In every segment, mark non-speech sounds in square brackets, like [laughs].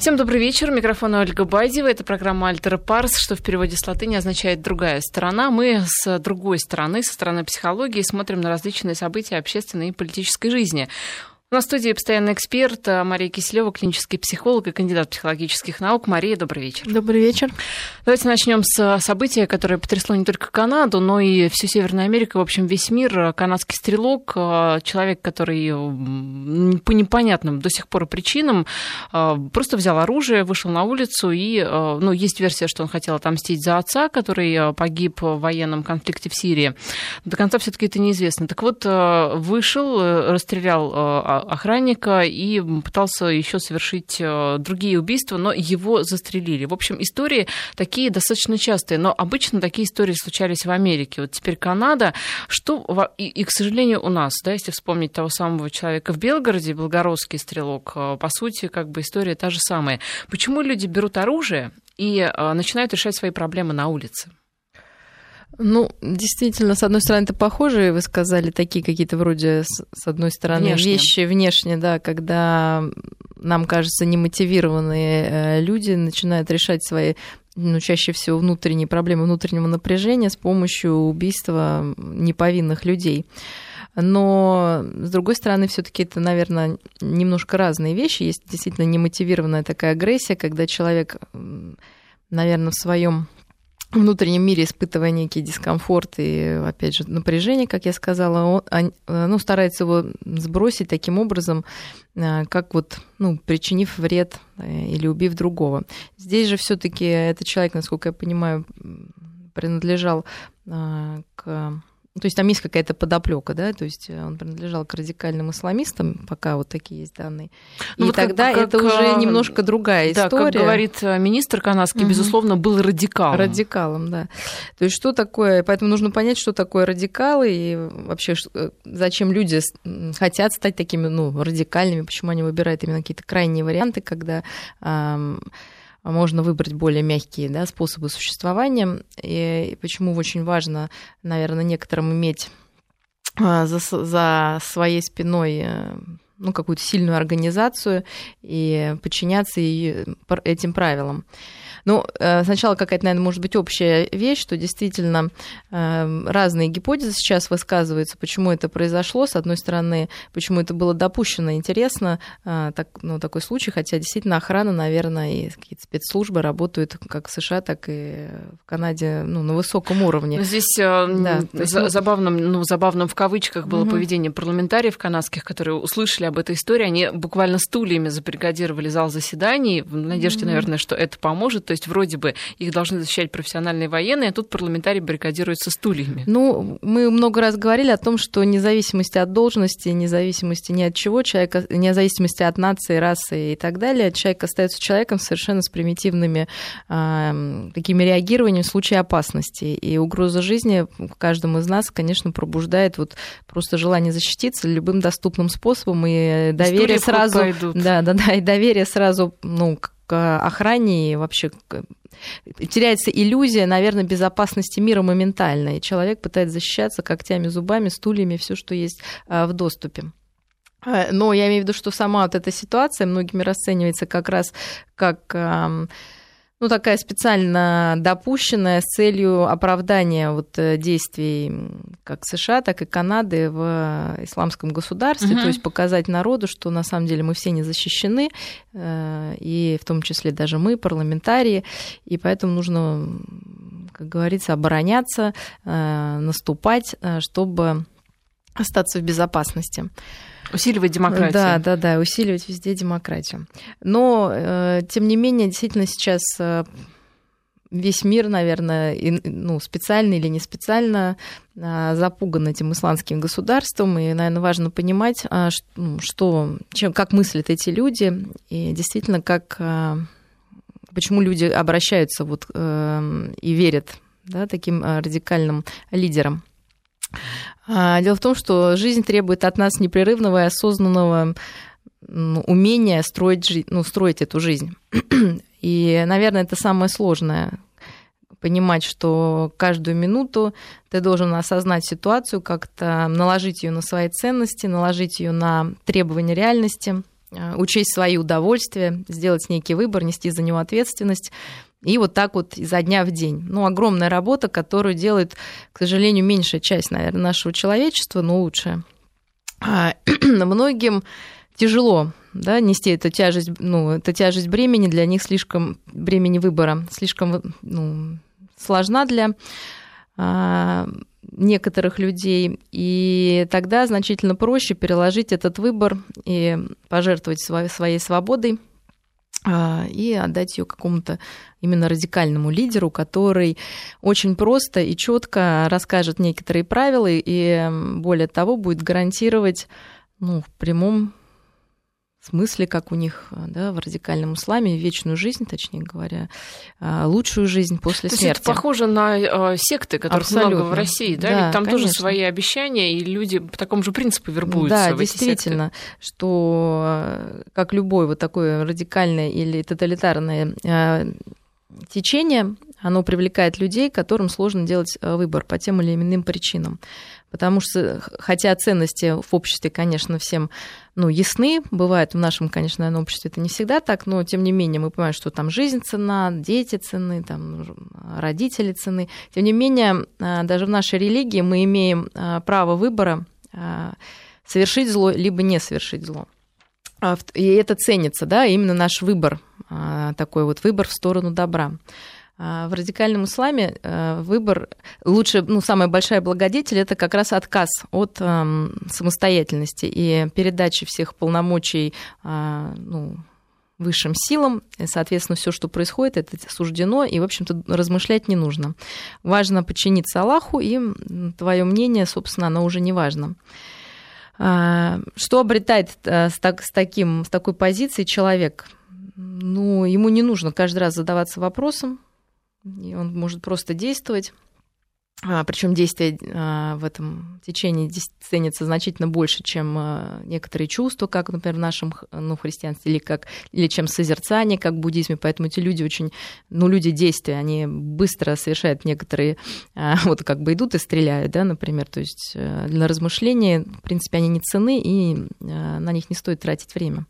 Всем добрый вечер. Микрофон Ольга Байдева. Это программа «Альтера Парс», что в переводе с латыни означает «другая сторона». Мы с другой стороны, со стороны психологии, смотрим на различные события общественной и политической жизни. У нас в студии постоянный эксперт э, Мария Киселева, клинический психолог и кандидат психологических наук. Мария, добрый вечер. Добрый вечер. Давайте начнем с события, которое потрясло не только Канаду, но и всю Северную Америку, в общем, весь мир. Канадский стрелок, э, человек, который по непонятным до сих пор причинам э, просто взял оружие, вышел на улицу и, ну, есть версия, что он хотел отомстить за отца, который погиб в военном конфликте в Сирии. До конца все-таки это неизвестно. Так вот, вышел, расстрелял охранника и пытался еще совершить э, другие убийства, но его застрелили. В общем, истории такие достаточно частые, но обычно такие истории случались в Америке. Вот теперь Канада, что и, и к сожалению, у нас, да, если вспомнить того самого человека в Белгороде, белгородский стрелок, э, по сути, как бы история та же самая. Почему люди берут оружие и э, начинают решать свои проблемы на улице? Ну, действительно, с одной стороны, это похоже, вы сказали, такие какие-то вроде, с одной стороны, внешне. вещи внешне, да, когда нам кажется, немотивированные э, люди начинают решать свои ну, чаще всего внутренние проблемы внутреннего напряжения с помощью убийства неповинных людей. Но, с другой стороны, все таки это, наверное, немножко разные вещи. Есть действительно немотивированная такая агрессия, когда человек, наверное, в своем внутреннем мире испытывая некий дискомфорт и, опять же, напряжение, как я сказала, он ну, старается его сбросить таким образом, э, как вот, ну, причинив вред э, или убив другого. Здесь же все таки этот человек, насколько я понимаю, принадлежал э, к то есть там есть какая-то подоплека, да, то есть э, он принадлежал к радикальным исламистам, пока вот такие есть данные. Ну, и вот тогда как, это как, уже э, немножко другая да, история. как говорит э, министр канадский, угу. безусловно, был радикалом. Радикалом, да. То есть что такое, поэтому нужно понять, что такое радикалы и вообще зачем люди хотят стать такими, ну, радикальными, почему они выбирают именно какие-то крайние варианты, когда эм, можно выбрать более мягкие да, способы существования. И почему очень важно, наверное, некоторым иметь а, за, за своей спиной э, ну, какую-то сильную организацию и подчиняться этим правилам. Ну, э, сначала какая-то, наверное, может быть общая вещь, что действительно эм, разные гипотезы сейчас высказываются, почему это произошло. С одной стороны, почему это было допущено, интересно, э, так, ну, такой случай, хотя действительно охрана, наверное, и какие-то спецслужбы работают как в США, так и в Канаде ну, на высоком уровне. Но здесь э, да, есть, ну, забавным, ну, забавным в кавычках было угу. поведение парламентариев канадских, которые услышали об этой истории, они буквально стульями забригадировали зал заседаний в надежде, угу. наверное, что это поможет. То есть вроде бы их должны защищать профессиональные военные, а тут парламентарии баррикадируются стульями. Ну, мы много раз говорили о том, что независимости от должности, независимости ни от чего, человек, независимости от нации, расы и так далее, человек остается человеком совершенно с примитивными э, такими реагированиями в случае опасности. И угроза жизни в каждом из нас, конечно, пробуждает вот просто желание защититься любым доступным способом и доверие сразу... Да, да, да, и доверие сразу, ну, к охране и вообще теряется иллюзия, наверное, безопасности мира моментально, и человек пытается защищаться когтями, зубами, стульями, все, что есть а, в доступе. А, но я имею в виду, что сама вот эта ситуация многими расценивается как раз как ну, такая специально допущенная с целью оправдания вот э, действий как США, так и Канады в исламском государстве, угу. то есть показать народу, что на самом деле мы все не защищены, э, и в том числе даже мы, парламентарии, и поэтому нужно, как говорится, обороняться, э, наступать, чтобы остаться в безопасности. Усиливать демократию. Да, да, да, усиливать везде демократию. Но, э, тем не менее, действительно сейчас э, весь мир, наверное, ну, специально или не специально э, запуган этим исландским государством, и, наверное, важно понимать, ну, что, чем, как мыслят эти люди, и действительно, как, почему люди обращаются вот, и верят да, таким радикальным лидерам. А, дело в том, что жизнь требует от нас непрерывного и осознанного умения строить, ну, строить эту жизнь. [clears throat] И, наверное, это самое сложное понимать, что каждую минуту ты должен осознать ситуацию, как-то наложить ее на свои ценности, наложить ее на требования реальности учесть свои удовольствия, сделать некий выбор, нести за него ответственность. И вот так вот изо дня в день. Ну, огромная работа, которую делает, к сожалению, меньшая часть, наверное, нашего человечества, но лучшая. А, [clears throat] многим тяжело да, нести эту тяжесть, ну, эту тяжесть бремени, для них слишком, бремени выбора, слишком ну, сложна для а, некоторых людей, и тогда значительно проще переложить этот выбор и пожертвовать своей, своей свободой и отдать ее какому-то именно радикальному лидеру, который очень просто и четко расскажет некоторые правила и более того будет гарантировать ну, в прямом смысле, как у них да, в радикальном исламе, вечную жизнь, точнее говоря, а, лучшую жизнь после То смерти. Есть это похоже на э, секты, которые Абсолютно. много в России, да? Да, Ведь там конечно. тоже свои обещания, и люди по такому же принципу вербуются Да, в эти действительно, что э, как любое вот такое радикальное или тоталитарное э, течение, оно привлекает людей, которым сложно делать э, выбор по тем или иным причинам. Потому что, хотя ценности в обществе, конечно, всем ну, ясны, бывает в нашем, конечно, наверное, обществе это не всегда так, но тем не менее мы понимаем, что там жизнь цена, дети цены, там, родители цены. Тем не менее, э, даже в нашей религии мы имеем э, право выбора совершить зло, либо не совершить зло. А и это ценится, да, именно наш выбор, такой вот выбор в сторону добра. А, в радикальном исламе э, выбор лучше, ну, самая большая благодетель это как раз отказ от самостоятельности и передачи всех полномочий а, ну, высшим силам. И, соответственно, все, что происходит, это суждено, и, в общем-то, размышлять не нужно. Важно подчиниться Аллаху, и твое мнение, собственно, оно уже не важно. А, что обретает с, таким, с такой позицией человек? Ну, ему не нужно каждый раз задаваться вопросом, и он может просто действовать. А, Причем действие а, в этом течении ценится значительно больше, чем а, некоторые чувства, как, например, в нашем ну, христианстве, или, как, или чем созерцание, как в буддизме. Поэтому эти люди очень, ну, люди действия, они быстро совершают некоторые, [laughs] вот как бы идут и стреляют, да, например. То есть э, для размышления, в принципе, они не цены, и на них не стоит тратить время.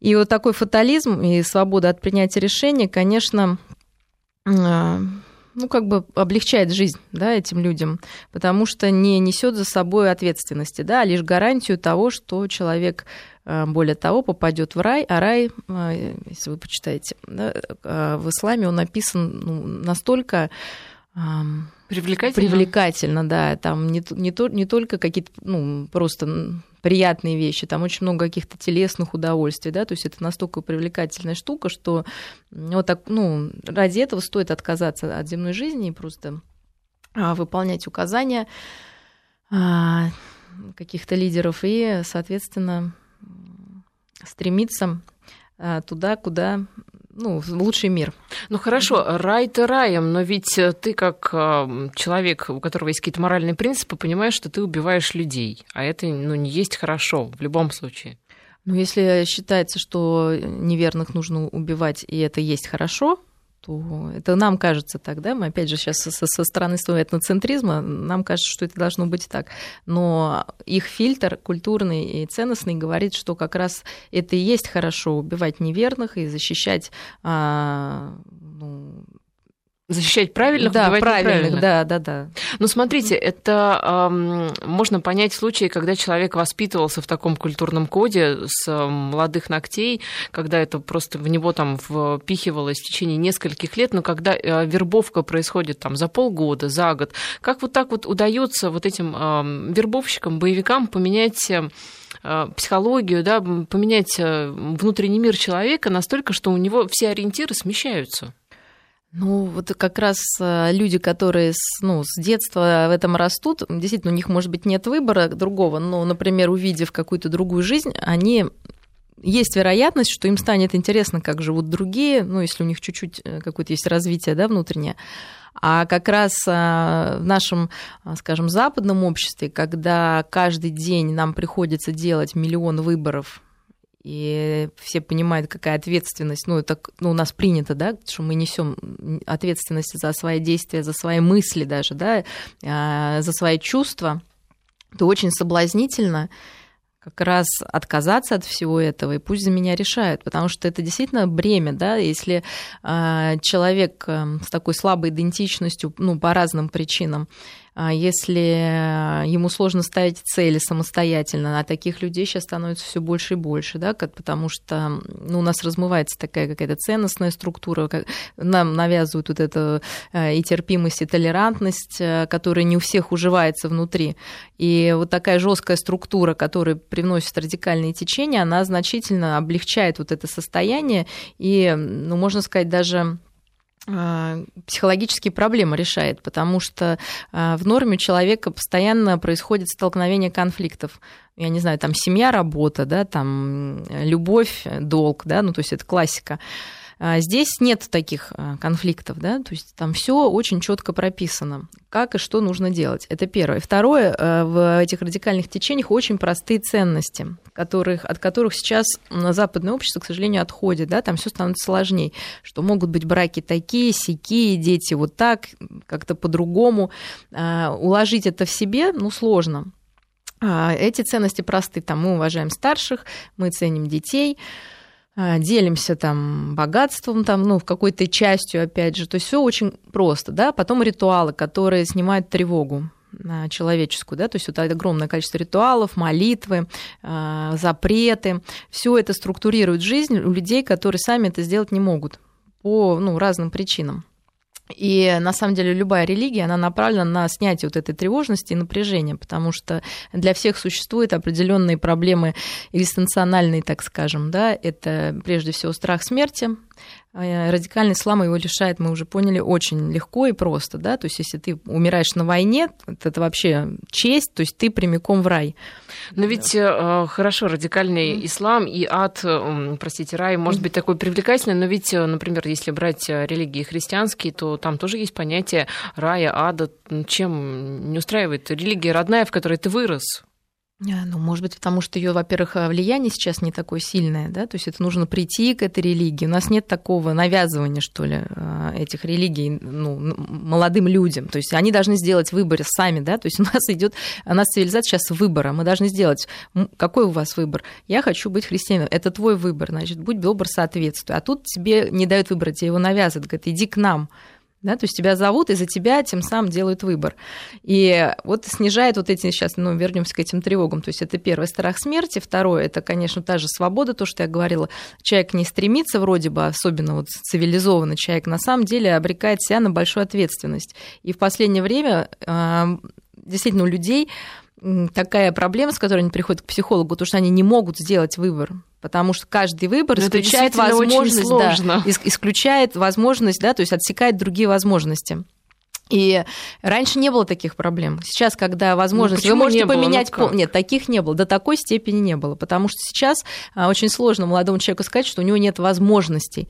И вот такой фатализм и свобода от принятия решений, конечно, ну, как бы облегчает жизнь да, этим людям, потому что не несет за собой ответственности, да, а лишь гарантию того, что человек, а, более того, попадет в рай, а рай, если вы почитаете, да, в исламе он написан ну, настолько Привлекательно. Привлекательно, да. Там не, не, то, не только какие-то, ну, просто приятные вещи, там очень много каких-то телесных удовольствий, да, то есть это настолько привлекательная штука, что вот так, ну, ради этого стоит отказаться от земной жизни и просто а, выполнять указания а, каких-то лидеров и, соответственно, стремиться а, туда, куда ну, лучший мир. Ну хорошо, рай-то раем, но ведь ты как э, человек, у которого есть какие-то моральные принципы, понимаешь, что ты убиваешь людей, а это ну, не есть хорошо в любом случае. Ну, если считается, что неверных нужно убивать, и это есть хорошо, то это нам кажется так, да, мы опять же сейчас со, со стороны своего этноцентризма, нам кажется, что это должно быть так. Но их фильтр культурный и ценностный говорит, что как раз это и есть хорошо, убивать неверных и защищать а, Защищать правильных, да, правильных, да, да, да. Ну, смотрите, это эм, можно понять в случае, когда человек воспитывался в таком культурном коде с молодых ногтей, когда это просто в него там впихивалось в течение нескольких лет, но когда э, вербовка происходит там за полгода, за год, как вот так вот удается вот этим э, вербовщикам, боевикам поменять э, психологию, да, поменять э, внутренний мир человека настолько, что у него все ориентиры смещаются? Ну, вот как раз э, люди, которые с, ну, с детства в этом растут, действительно, у них, может быть, нет выбора другого, но, например, увидев какую-то другую жизнь, они есть вероятность, что им станет интересно, как живут другие, ну, если у них чуть-чуть э, какое-то есть развитие да, внутреннее. А как раз э, в нашем, скажем, западном обществе, когда каждый день нам приходится делать миллион выборов и все понимают, какая ответственность, ну, это ну, у нас принято, да, что мы несем ответственность за свои действия, за свои мысли даже, да, а, за свои чувства, то очень соблазнительно как раз отказаться от всего этого, и пусть за меня решают, потому что это действительно бремя, да, если э, человек э, с такой слабой идентичностью, ну, по разным причинам, а если ему сложно ставить цели самостоятельно, а таких людей сейчас становится все больше и больше, да, потому что ну, у нас размывается такая какая-то ценностная структура, нам навязывают вот эту э, и терпимость, и толерантность, э, которая не у всех уживается внутри. И вот такая жесткая структура, которая привносит радикальные течения, она значительно облегчает вот это состояние и, ну, можно сказать, даже а, психологические проблемы решает, потому что а, в норме у человека постоянно происходит столкновение конфликтов. Я не знаю, там семья, работа, да, там любовь, долг, да, ну то есть это классика. А здесь нет таких а, конфликтов, да, то есть там все очень четко прописано, как и что нужно делать. Это первое. Второе, э, в этих радикальных течениях очень простые ценности, которых, от которых сейчас западное общество, к сожалению, отходит, да, там все становится сложнее, что могут быть браки такие, сякие, дети вот так, как-то по-другому. А, уложить это в себе, ну, сложно. Эти ценности просты, там мы уважаем старших, мы ценим детей, делимся там богатством, там, ну, в какой-то частью, опять же. То есть все очень просто, да. Потом ритуалы, которые снимают тревогу а, человеческую, да, то есть вот огромное количество ритуалов, молитвы, а, запреты, все это структурирует жизнь у людей, которые сами это сделать не могут по ну, разным причинам. И на самом деле любая религия, она направлена на снятие вот этой тревожности и напряжения, потому что для всех существуют определенные проблемы экзистенциональные, так скажем, да, это прежде всего страх смерти, радикальный ислам его лишает, мы уже поняли, очень легко и просто, да, то есть если ты умираешь на войне, это вообще честь, то есть ты прямиком в рай. Но ведь э, хорошо, радикальный ислам и ад, э, простите, рай может быть такой привлекательный, но ведь, э, например, если брать э, религии христианские, то там тоже есть понятие рая, ада. Чем не устраивает религия родная, в которой ты вырос? А, ну, может быть, потому что ее, во-первых, а, влияние сейчас не такое сильное, да, то есть это нужно прийти к этой религии. У нас нет такого навязывания, что ли, а, этих религий ну, молодым людям. То есть они должны сделать выбор сами, да, то есть у нас идет, у нас цивилизация сейчас выбора. Мы должны сделать, какой у вас выбор? Я хочу быть христианином. Это твой выбор, значит, будь добр, соответствуй. А тут тебе не дают выбора, тебе его навязывают, говорят, иди к нам да, то есть тебя зовут, и за тебя тем самым делают выбор. И вот снижает вот эти, сейчас, ну, вернемся к этим тревогам, то есть это первое, страх смерти, второе, это, конечно, та же свобода, то, что я говорила, человек не стремится вроде бы, особенно вот цивилизованный человек, на самом деле обрекает себя на большую ответственность. И в последнее время а, действительно у людей такая проблема, с которой они приходят к психологу, потому что они не могут сделать выбор потому что каждый выбор Но исключает возможность, да, исключает возможность, да, то есть отсекает другие возможности. И раньше не было таких проблем. Сейчас, когда возможность, ну, вы можете поменять пол. Нет, таких не было, до такой степени не было. Потому что сейчас а, очень сложно молодому человеку сказать, что у него нет возможностей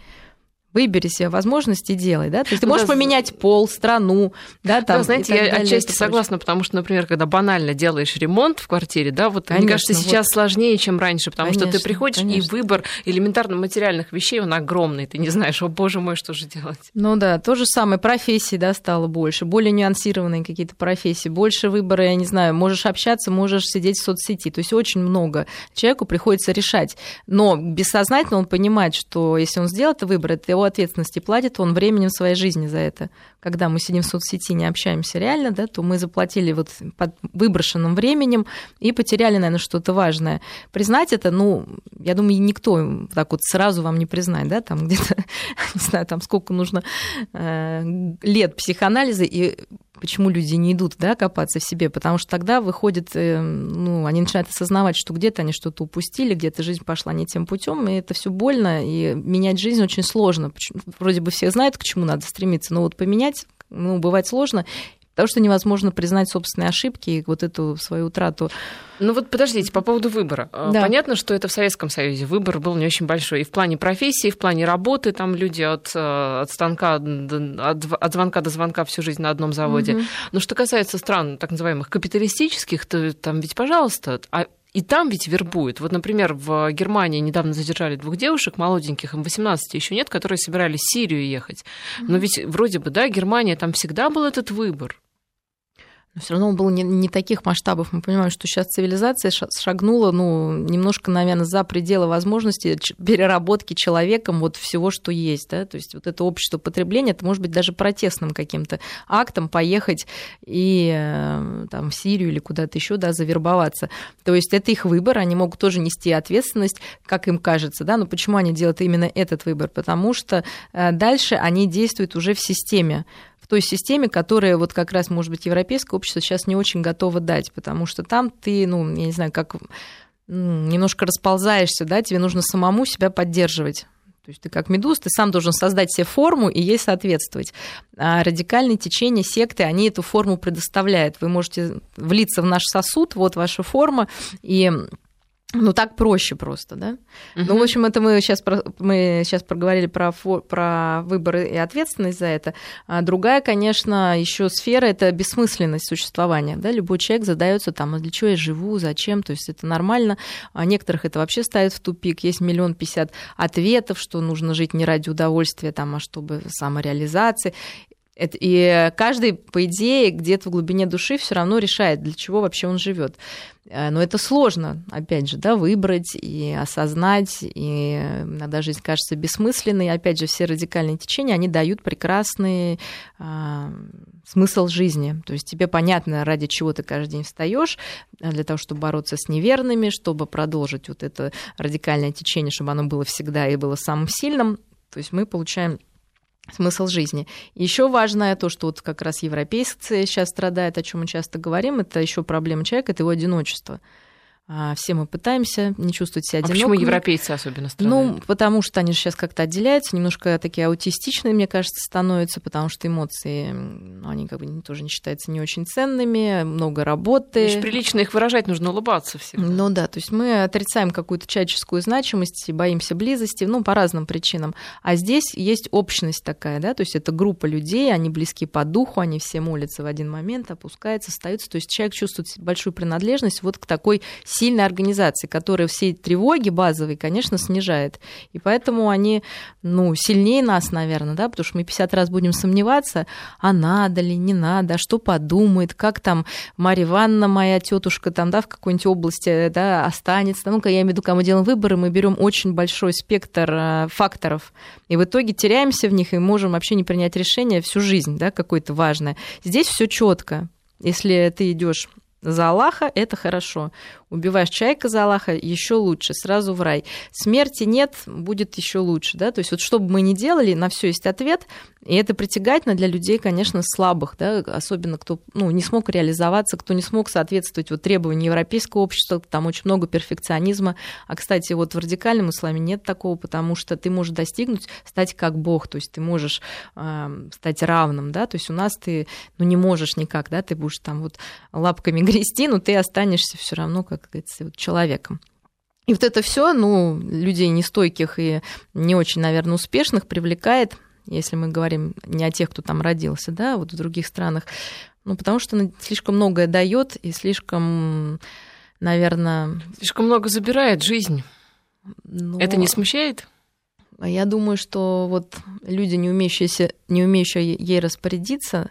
выбери себе возможности и делай, да, то есть ты можешь да, поменять пол, страну, да, там. Да, знаете, я далее, отчасти согласна, потому что, например, когда банально делаешь ремонт в квартире, да, вот конечно, мне кажется, сейчас вот... сложнее, чем раньше, потому конечно, что ты приходишь конечно. и выбор элементарно материальных вещей он огромный, ты не знаешь, о боже мой, что же делать. Ну да, то же самое, профессии, да, стало больше, более нюансированные какие-то профессии, больше выбора, я не знаю, можешь общаться, можешь сидеть в соцсети, то есть очень много человеку приходится решать, но бессознательно он понимает, что если он сделает выбор, это его ответственности платит он временем своей жизни за это. Когда мы сидим в соцсети, не общаемся реально, да, то мы заплатили вот под выброшенным временем и потеряли, наверное, что-то важное. Признать это, ну, я думаю, никто так вот сразу вам не признает, да, там где-то, [laughs] не знаю, там сколько нужно э, лет психоанализа, и почему люди не идут да, копаться в себе, потому что тогда выходит, э, ну, они начинают осознавать, что где-то они что-то упустили, где-то жизнь пошла не тем путем, и это все больно, и менять жизнь очень сложно. Вроде бы все знают, к чему надо стремиться, но вот поменять, ну, бывает сложно, Потому что невозможно признать собственные ошибки и вот эту свою утрату. Ну вот подождите, по поводу выбора. А, да. Понятно, что это в Советском Союзе выбор был не очень большой. И в плане профессии, и в плане работы, там люди от, э, от станка, от, от звонка до звонка всю жизнь на одном заводе. Угу. Но что касается стран так называемых капиталистических, то там ведь, пожалуйста, а и там ведь вербуют. Вот, например, в Германии недавно задержали двух девушек, молоденьких, им 18 еще нет, которые собирались в Сирию ехать. Но ведь вроде бы, да, Германия, там всегда был этот выбор. Все равно он был не, не таких масштабов. Мы понимаем, что сейчас цивилизация шагнула, ну, немножко, наверное, за пределы возможностей переработки человеком вот всего, что есть, да, то есть вот это общество потребления, это может быть даже протестным каким-то актом поехать и э, там в Сирию или куда-то еще, да, завербоваться. То есть это их выбор, они могут тоже нести ответственность, как им кажется, да, но почему они делают именно этот выбор? Потому что э, дальше они действуют уже в системе, той системе, которая вот как раз, может быть, европейское общество сейчас не очень готово дать, потому что там ты, ну, я не знаю, как немножко расползаешься, да, тебе нужно самому себя поддерживать. То есть ты как медуз, ты сам должен создать себе форму и ей соответствовать. А радикальные течения, секты, они эту форму предоставляют. Вы можете влиться в наш сосуд, вот ваша форма, и ну, так проще просто, да? Uh-huh. Ну, в общем, это мы сейчас, мы сейчас проговорили про, про выборы и ответственность за это. А другая, конечно, еще сфера – это бессмысленность существования, да? Любой человек задается там, а для чего я живу, зачем, то есть это нормально. А некоторых это вообще ставит в тупик. Есть миллион пятьдесят ответов, что нужно жить не ради удовольствия, там, а чтобы самореализации. И каждый, по идее, где-то в глубине души все равно решает, для чего вообще он живет. Э, но это сложно, опять же, да, выбрать и осознать, и иногда жизнь кажется бессмысленной. Опять же, все радикальные течения, они дают прекрасный а, смысл жизни. То есть тебе понятно, ради чего ты каждый день встаешь, э, для того, чтобы бороться с неверными, чтобы продолжить вот это радикальное течение, чтобы оно было всегда и было самым сильным. То есть мы получаем смысл жизни. Еще важное то, что вот как раз европейцы сейчас страдают, о чем мы часто говорим, это еще проблема человека, это его одиночество. А, все мы пытаемся не чувствовать себя одинокими. А почему европейцы особенно страдают? Ну, потому что они же сейчас как-то отделяются, немножко такие аутистичные, мне кажется, становятся, потому что эмоции, ну, они как бы тоже не считаются не очень ценными, много работы. Значит, прилично их выражать, нужно улыбаться всегда. Ну да, то есть мы отрицаем какую-то человеческую значимость, боимся близости, ну, по разным причинам. А здесь есть общность такая, да, то есть это группа людей, они близки по духу, они все молятся в один момент, опускаются, остаются, то есть человек чувствует большую принадлежность вот к такой сильной организации, которая все тревоги базовые, конечно, снижает. И поэтому они, ну, сильнее нас, наверное, да, потому что мы 50 раз будем сомневаться, а надо ли, не надо, а что подумает, как там Марья Ивановна, моя тетушка, там, да, в какой-нибудь области, да, останется. Ну-ка, я имею в виду, когда мы делаем выборы, мы берем очень большой спектр э, факторов, и в итоге теряемся в них и можем вообще не принять решение всю жизнь, да, какое-то важное. Здесь все четко. Если ты идешь за Аллаха это хорошо. Убиваешь человека за Аллаха еще лучше, сразу в рай. Смерти нет, будет еще лучше. Да? То есть вот что бы мы ни делали, на все есть ответ. И это притягательно для людей, конечно, слабых, да? особенно кто ну, не смог реализоваться, кто не смог соответствовать вот, требованиям европейского общества. Там очень много перфекционизма. А, кстати, вот в радикальном исламе нет такого, потому что ты можешь достигнуть, стать как Бог. То есть ты можешь э, стать равным. Да? То есть у нас ты ну, не можешь никак, да? ты будешь там вот лапками грести, но ты останешься все равно, как говорится, вот человеком. И вот это все, ну, людей нестойких и не очень, наверное, успешных привлекает, если мы говорим не о тех, кто там родился, да, вот в других странах, ну, потому что она слишком многое дает и слишком, наверное... Слишком много забирает жизнь. Но... Это не смущает? Я думаю, что вот люди, не умеющие, не умеющие ей распорядиться,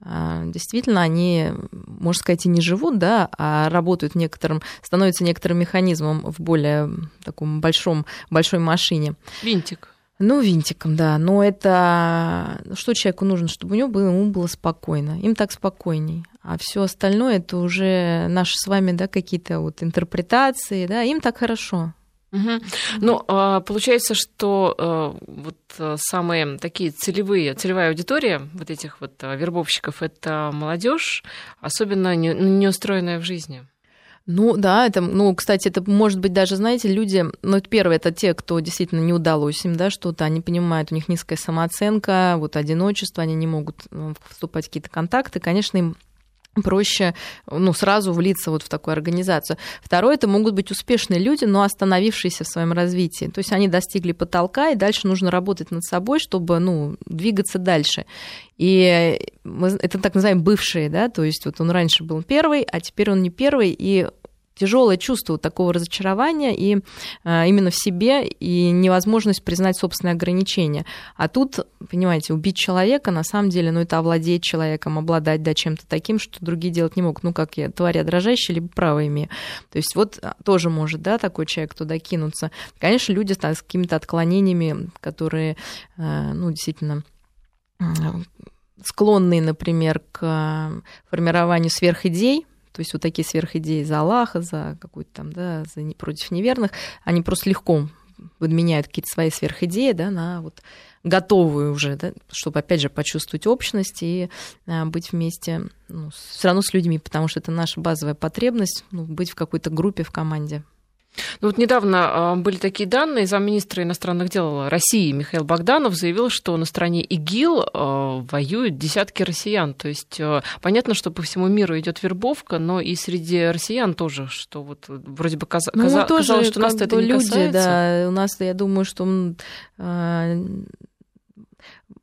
действительно, они, можно сказать, и не живут, да, а работают некоторым, становятся некоторым механизмом в более таком большом, большой машине. Винтик. Ну, винтиком, да. Но это что человеку нужно, чтобы у него было, ему было спокойно. Им так спокойней. А все остальное это уже наши с вами, да, какие-то вот интерпретации, да, им так хорошо. Угу. Ну, а, получается, что э, вот э, самые такие целевые, целевая аудитория вот этих вот э, вербовщиков это молодежь, особенно не, не устроенная в жизни. Ну да, это, ну, кстати, это может быть даже, знаете, люди, ну, первое, это те, кто действительно не удалось им, да, что-то, они понимают, у них низкая самооценка, вот одиночество, они не могут вступать в какие-то контакты, конечно, им проще ну, сразу влиться вот в такую организацию. Второе, это могут быть успешные люди, но остановившиеся в своем развитии. То есть они достигли потолка, и дальше нужно работать над собой, чтобы ну, двигаться дальше. И это так называемые бывшие, да, то есть вот он раньше был первый, а теперь он не первый, и тяжелое чувство такого разочарования и а, именно в себе и невозможность признать собственные ограничения. А тут, понимаете, убить человека на самом деле, ну это овладеть человеком, обладать да, чем-то таким, что другие делать не могут. Ну как я, тварь дрожащая, либо право имею. То есть вот а, тоже может, да, такой человек туда кинуться. Конечно, люди с какими-то отклонениями, которые, а, ну, действительно склонные, например, к формированию сверхидей, то есть вот такие сверхидеи за Аллаха, за какую-то там, да, за не, против неверных, они просто легко подменяют какие-то свои сверхидеи, да, на вот готовую уже, да, чтобы, опять же, почувствовать общность и а, быть вместе ну, все равно с людьми, потому что это наша базовая потребность, ну, быть в какой-то группе, в команде. Ну вот недавно а, были такие данные. Замминистра иностранных дел России Михаил Богданов заявил, что на стороне ИГИЛ а, воюют десятки россиян. То есть а, понятно, что по всему миру идет вербовка, но и среди россиян тоже, что вот вроде бы казалось, ну, тоже, казалось, что нас это не люди, касается. Да, у нас, я думаю, что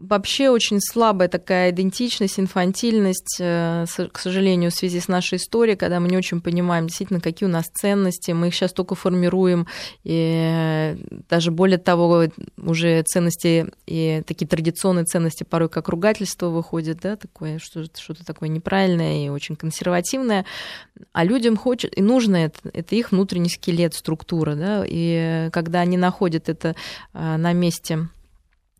вообще очень слабая такая идентичность, инфантильность, э, к сожалению, в связи с нашей историей, когда мы не очень понимаем действительно, какие у нас ценности, мы их сейчас только формируем, и даже более того, уже ценности и такие традиционные ценности порой как ругательство выходит, да, такое, что-то, что-то такое неправильное и очень консервативное, а людям хочет, и нужно это, это их внутренний скелет, структура, да, и когда они находят это э, на месте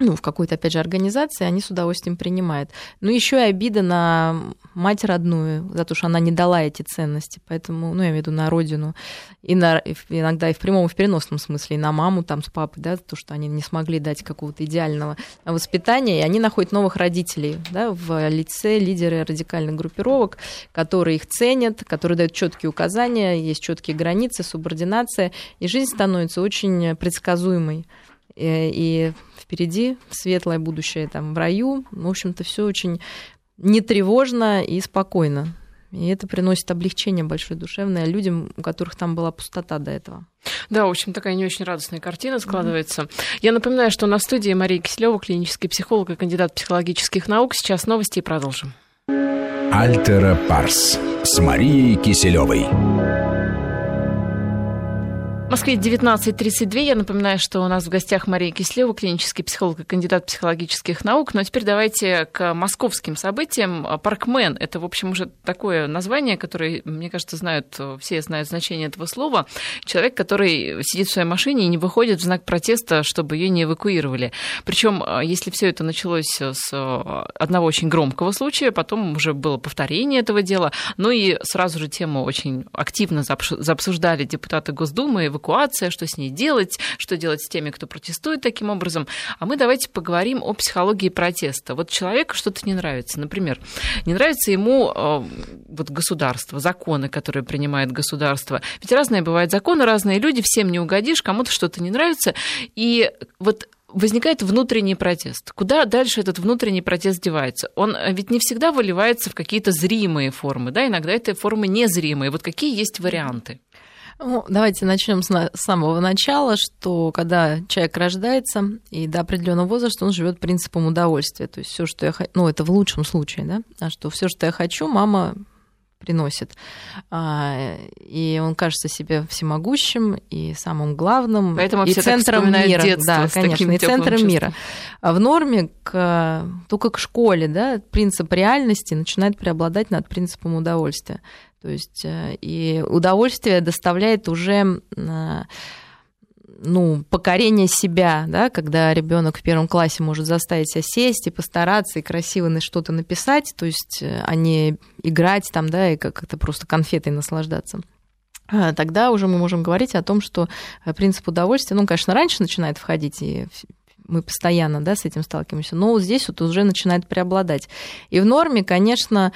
ну, в какой-то, опять же, организации, они с удовольствием принимают. Но еще и обида на мать родную за то, что она не дала эти ценности. Поэтому, ну, я имею в виду на родину. И на, иногда и в прямом, и в переносном смысле. И на маму там с папой, да, то, что они не смогли дать какого-то идеального воспитания. И они находят новых родителей, да, в лице лидеры радикальных группировок, которые их ценят, которые дают четкие указания, есть четкие границы, субординация. И жизнь становится очень предсказуемой. Э, и впереди светлое будущее там в раю. В общем-то, все очень нетревожно и спокойно. И это приносит облегчение большое душевное людям, у которых там была пустота до этого. Да, в общем, такая не очень радостная картина складывается. Mm-hmm. Я напоминаю, что на студии Мария Киселева, клинический психолог и кандидат психологических наук. Сейчас новости и продолжим. Альтера Парс с Марией Киселевой. Москве 19.32. Я напоминаю, что у нас в гостях Мария Кислева, клинический психолог и кандидат психологических наук. Но ну, а теперь давайте к московским событиям. Паркмен – это, в общем, уже такое название, которое, мне кажется, знают, все знают значение этого слова. Человек, который сидит в своей машине и не выходит в знак протеста, чтобы ее не эвакуировали. Причем, если все это началось с одного очень громкого случая, потом уже было повторение этого дела, ну и сразу же тему очень активно заобсуждали депутаты Госдумы, эвакуация, что с ней делать, что делать с теми, кто протестует таким образом. А мы давайте поговорим о психологии протеста. Вот человеку что-то не нравится. Например, не нравится ему э, вот государство, законы, которые принимает государство. Ведь разные бывают законы, разные люди, всем не угодишь, кому-то что-то не нравится. И вот возникает внутренний протест. Куда дальше этот внутренний протест девается? Он ведь не всегда выливается в какие-то зримые формы, да, иногда это формы незримые. Вот какие есть варианты? Ну, давайте начнем с, самого начала, что когда человек рождается и до определенного возраста он живет принципом удовольствия. То есть все, что я хочу, ну это в лучшем случае, да, а что все, что я хочу, мама приносит. А, и он кажется себе всемогущим и самым главным, Поэтому и центром мира. Да, конечно, и центром чувством. мира. А в норме к, только к школе, да, принцип реальности начинает преобладать над принципом удовольствия. То есть э, и удовольствие доставляет уже э, ну, покорение себя, да, когда ребенок в первом классе может заставить себя сесть и постараться и красиво на что-то написать, то есть, э, а не играть там, да, и как-то просто конфетой наслаждаться. А тогда уже мы можем говорить о том, что принцип удовольствия, ну, конечно, раньше начинает входить, и мы постоянно да, с этим сталкиваемся, но вот здесь вот уже начинает преобладать. И в норме, конечно,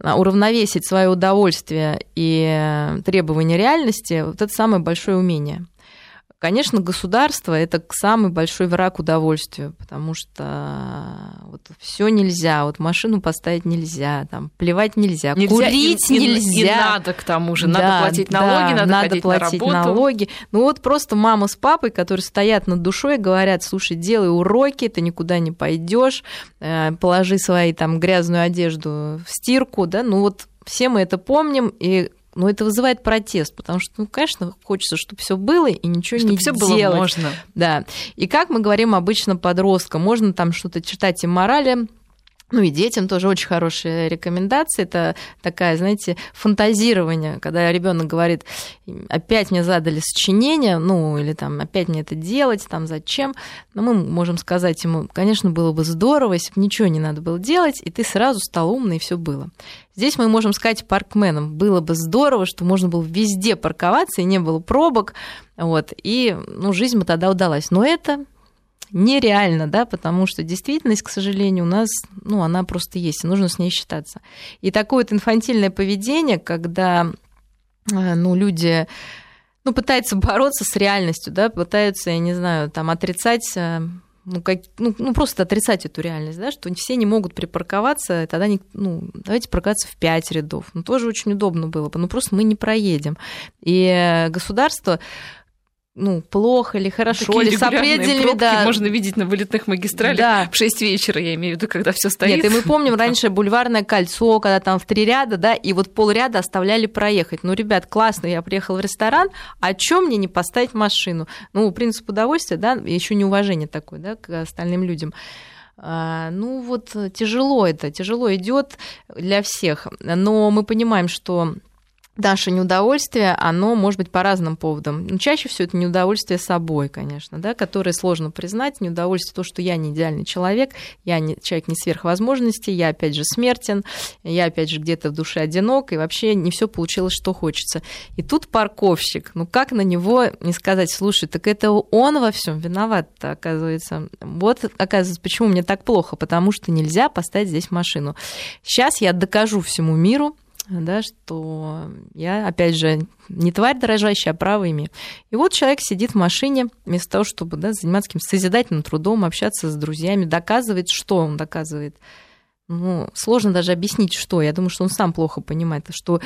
уравновесить свое удовольствие и требования реальности, вот это самое большое умение – Конечно, государство это самый большой враг удовольствию, потому что вот все нельзя, вот машину поставить нельзя, там плевать нельзя, нельзя курить и, нельзя. И, и надо к тому же, надо да, платить налоги, да, надо, надо платить на налоги. Ну вот просто мама с папой, которые стоят над душой, говорят, слушай, делай уроки, ты никуда не пойдешь, э, положи свои там грязную одежду в стирку, да, ну вот все мы это помним, и но это вызывает протест, потому что, ну, конечно, хочется, чтобы все было и ничего чтобы не все делать. было можно. Да. И как мы говорим обычно подросткам, можно там что-то читать им морали, ну и детям тоже очень хорошая рекомендация. Это такая, знаете, фантазирование, когда ребенок говорит, опять мне задали сочинение, ну или там опять мне это делать, там зачем. Но мы можем сказать ему, конечно, было бы здорово, если бы ничего не надо было делать, и ты сразу стал умный, и все было. Здесь мы можем сказать паркменам, было бы здорово, что можно было везде парковаться, и не было пробок, вот, и ну, жизнь бы тогда удалась. Но это нереально, да, потому что действительность, к сожалению, у нас, ну, она просто есть, и нужно с ней считаться. И такое вот инфантильное поведение, когда, э, ну, люди ну, пытаются бороться с реальностью, да, пытаются, я не знаю, там, отрицать э, ну, как, ну, ну, просто отрицать эту реальность, да, что все не могут припарковаться, тогда не, ну, давайте парковаться в пять рядов. Ну, тоже очень удобно было бы, но просто мы не проедем. И государство ну, плохо или хорошо, Такие или с определенными, да. можно видеть на вылетных магистралях да. в 6 вечера, я имею в виду, когда все стоит. Нет, и мы помним раньше бульварное кольцо, когда там в три ряда, да, и вот полряда оставляли проехать. Ну, ребят, классно, я приехал в ресторан, а чем мне не поставить машину? Ну, принцип удовольствия, да, еще неуважение такое, да, к остальным людям. А, ну вот тяжело это, тяжело идет для всех, но мы понимаем, что наше неудовольствие, оно может быть по разным поводам. Но чаще всего это неудовольствие собой, конечно, да, которое сложно признать. Неудовольствие то, что я не идеальный человек, я не, человек не сверхвозможностей, я опять же смертен, я опять же где-то в душе одинок, и вообще не все получилось, что хочется. И тут парковщик, ну как на него не сказать, слушай, так это он во всем виноват, оказывается. Вот, оказывается, почему мне так плохо, потому что нельзя поставить здесь машину. Сейчас я докажу всему миру, да, что я, опять же, не тварь дорожащая, а право имею. И вот человек сидит в машине, вместо того, чтобы да, заниматься каким-то созидательным трудом, общаться с друзьями, доказывает, что он доказывает. Ну, сложно даже объяснить, что. Я думаю, что он сам плохо понимает, что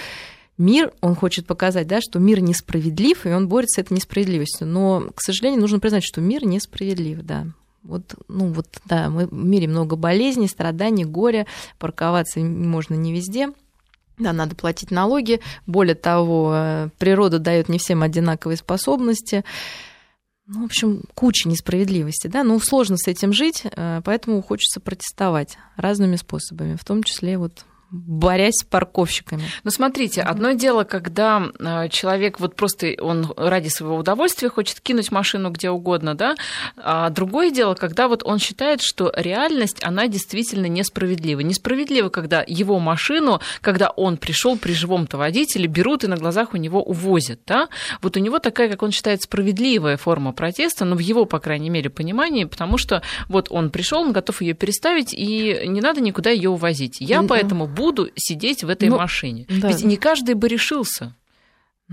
мир, он хочет показать, да, что мир несправедлив, и он борется с этой несправедливостью. Но, к сожалению, нужно признать, что мир несправедлив, да. Вот, ну вот, да, мы, в мире много болезней, страданий, горя, парковаться можно не везде. Да, надо платить налоги. Более того, э, природа дает не всем одинаковые способности. Ну, в общем, куча несправедливости, да, ну, сложно с этим жить, э, поэтому хочется протестовать разными способами, в том числе вот борясь с парковщиками. Ну, смотрите, одно дело, когда э, человек вот просто он ради своего удовольствия хочет кинуть машину где угодно, да, а другое дело, когда вот он считает, что реальность, она действительно несправедлива. Несправедливо, когда его машину, когда он пришел при живом-то водителе, берут и на глазах у него увозят, да. Вот у него такая, как он считает, справедливая форма протеста, но в его, по крайней мере, понимании, потому что вот он пришел, он готов ее переставить, и не надо никуда ее увозить. Я поэтому буду сидеть в этой ну, машине. Да. Ведь не каждый бы решился.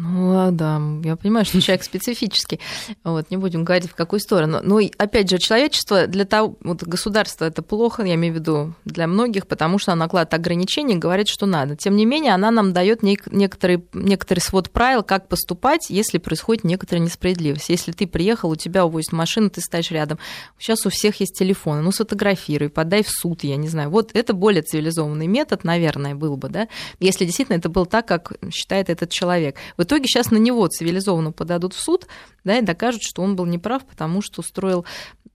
Ну, а, да, я понимаю, что человек специфический. Вот, не будем говорить, в какую сторону. Но, опять же, человечество для того, вот государство это плохо, я имею в виду для многих, потому что оно накладывает ограничения, говорит, что надо. Тем не менее, она нам дает некоторый, некоторый свод правил, как поступать, если происходит некоторая несправедливость. Если ты приехал, у тебя увозят машину, ты стоишь рядом. Сейчас у всех есть телефоны, ну, сфотографируй, подай в суд, я не знаю. Вот это более цивилизованный метод, наверное, был бы, да, если действительно это было так, как считает этот человек. В итоге сейчас на него цивилизованно подадут в суд, да, и докажут, что он был неправ, потому что устроил